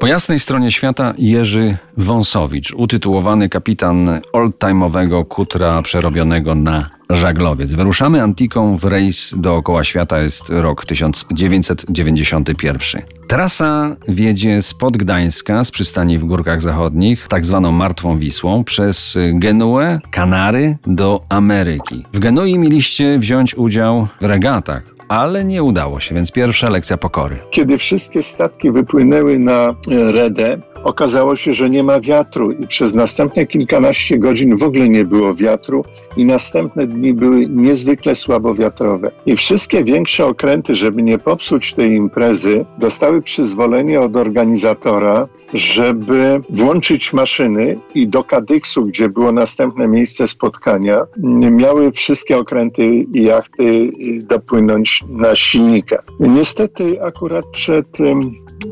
Po jasnej stronie świata Jerzy Wąsowicz, utytułowany kapitan oldtime'owego kutra przerobionego na żaglowiec. Wyruszamy Antiką w rejs dookoła świata, jest rok 1991. Trasa wiedzie spod Gdańska, z przystani w Górkach Zachodnich, tak zwaną Martwą Wisłą, przez Genuę, Kanary do Ameryki. W Genui mieliście wziąć udział w regatach ale nie udało się, więc pierwsza lekcja pokory. Kiedy wszystkie statki wypłynęły na e, Redę, okazało się, że nie ma wiatru i przez następne kilkanaście godzin w ogóle nie było wiatru i następne dni były niezwykle słabowiatrowe. I wszystkie większe okręty, żeby nie popsuć tej imprezy, dostały przyzwolenie od organizatora, żeby włączyć maszyny i do Kadyksu, gdzie było następne miejsce spotkania, miały wszystkie okręty i jachty dopłynąć na silnika. Niestety akurat przed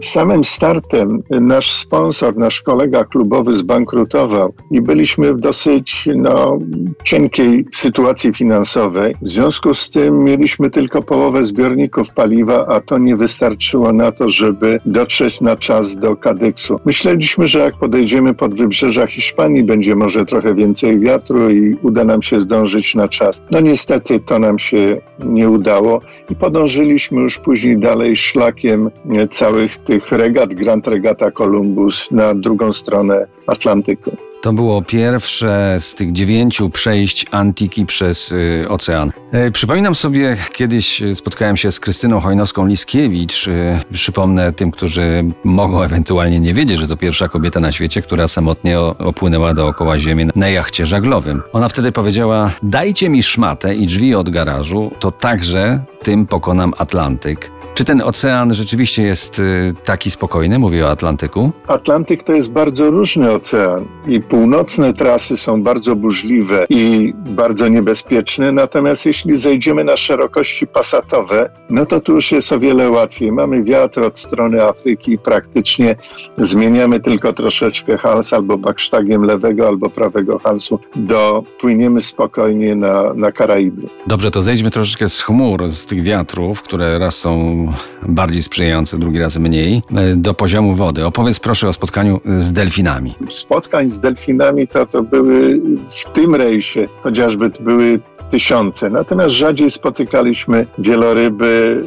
samym startem nasz sponsor, nasz kolega klubowy zbankrutował i byliśmy w dosyć no, cienkiej sytuacji finansowej. W związku z tym mieliśmy tylko połowę zbiorników paliwa, a to nie wystarczyło na to, żeby dotrzeć na czas do Kadyksu. Myśleliśmy, że jak podejdziemy pod wybrzeża Hiszpanii, będzie może trochę więcej wiatru i uda nam się zdążyć na czas. No niestety to nam się nie udało i podążyliśmy już później dalej szlakiem całych tych regat Grand Regata Columbus na drugą stronę Atlantyku. To było pierwsze z tych dziewięciu przejść Antiki przez y, ocean. E, przypominam sobie, kiedyś spotkałem się z Krystyną Hojnowską-Liskiewicz. Y, przypomnę tym, którzy mogą ewentualnie nie wiedzieć, że to pierwsza kobieta na świecie, która samotnie opłynęła dookoła Ziemi na jachcie żaglowym. Ona wtedy powiedziała: Dajcie mi szmatę i drzwi od garażu, to także tym pokonam Atlantyk. Czy ten ocean rzeczywiście jest y, taki spokojny? Mówię o Atlantyku. Atlantyk to jest bardzo różny ocean i północne trasy są bardzo burzliwe i bardzo niebezpieczne, natomiast jeśli zejdziemy na szerokości pasatowe, no to tu już jest o wiele łatwiej. Mamy wiatr od strony Afryki i praktycznie zmieniamy tylko troszeczkę hals albo baksztagiem lewego albo prawego halsu, do płyniemy spokojnie na, na Karaiby. Dobrze, to zejdźmy troszeczkę z chmur, z tych wiatrów, które raz są bardziej sprzyjające, drugi raz mniej, e, do poziomu wody. Opowiedz proszę o spotkaniu z delfinami. Spotkań z delfinami to, to były w tym rejsie, chociażby były tysiące. Natomiast rzadziej spotykaliśmy wieloryby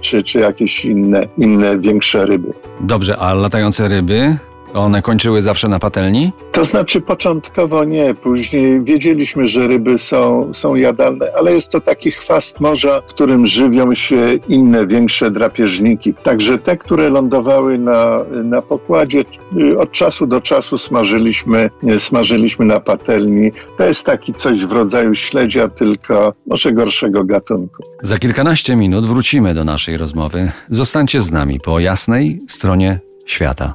czy, czy jakieś inne, inne większe ryby. Dobrze, a latające ryby? One kończyły zawsze na patelni? To znaczy początkowo nie, później wiedzieliśmy, że ryby są, są jadalne, ale jest to taki chwast morza, którym żywią się inne, większe drapieżniki. Także te, które lądowały na, na pokładzie, od czasu do czasu smażyliśmy, smażyliśmy na patelni. To jest taki coś w rodzaju śledzia, tylko może gorszego gatunku. Za kilkanaście minut wrócimy do naszej rozmowy. Zostańcie z nami po jasnej stronie świata.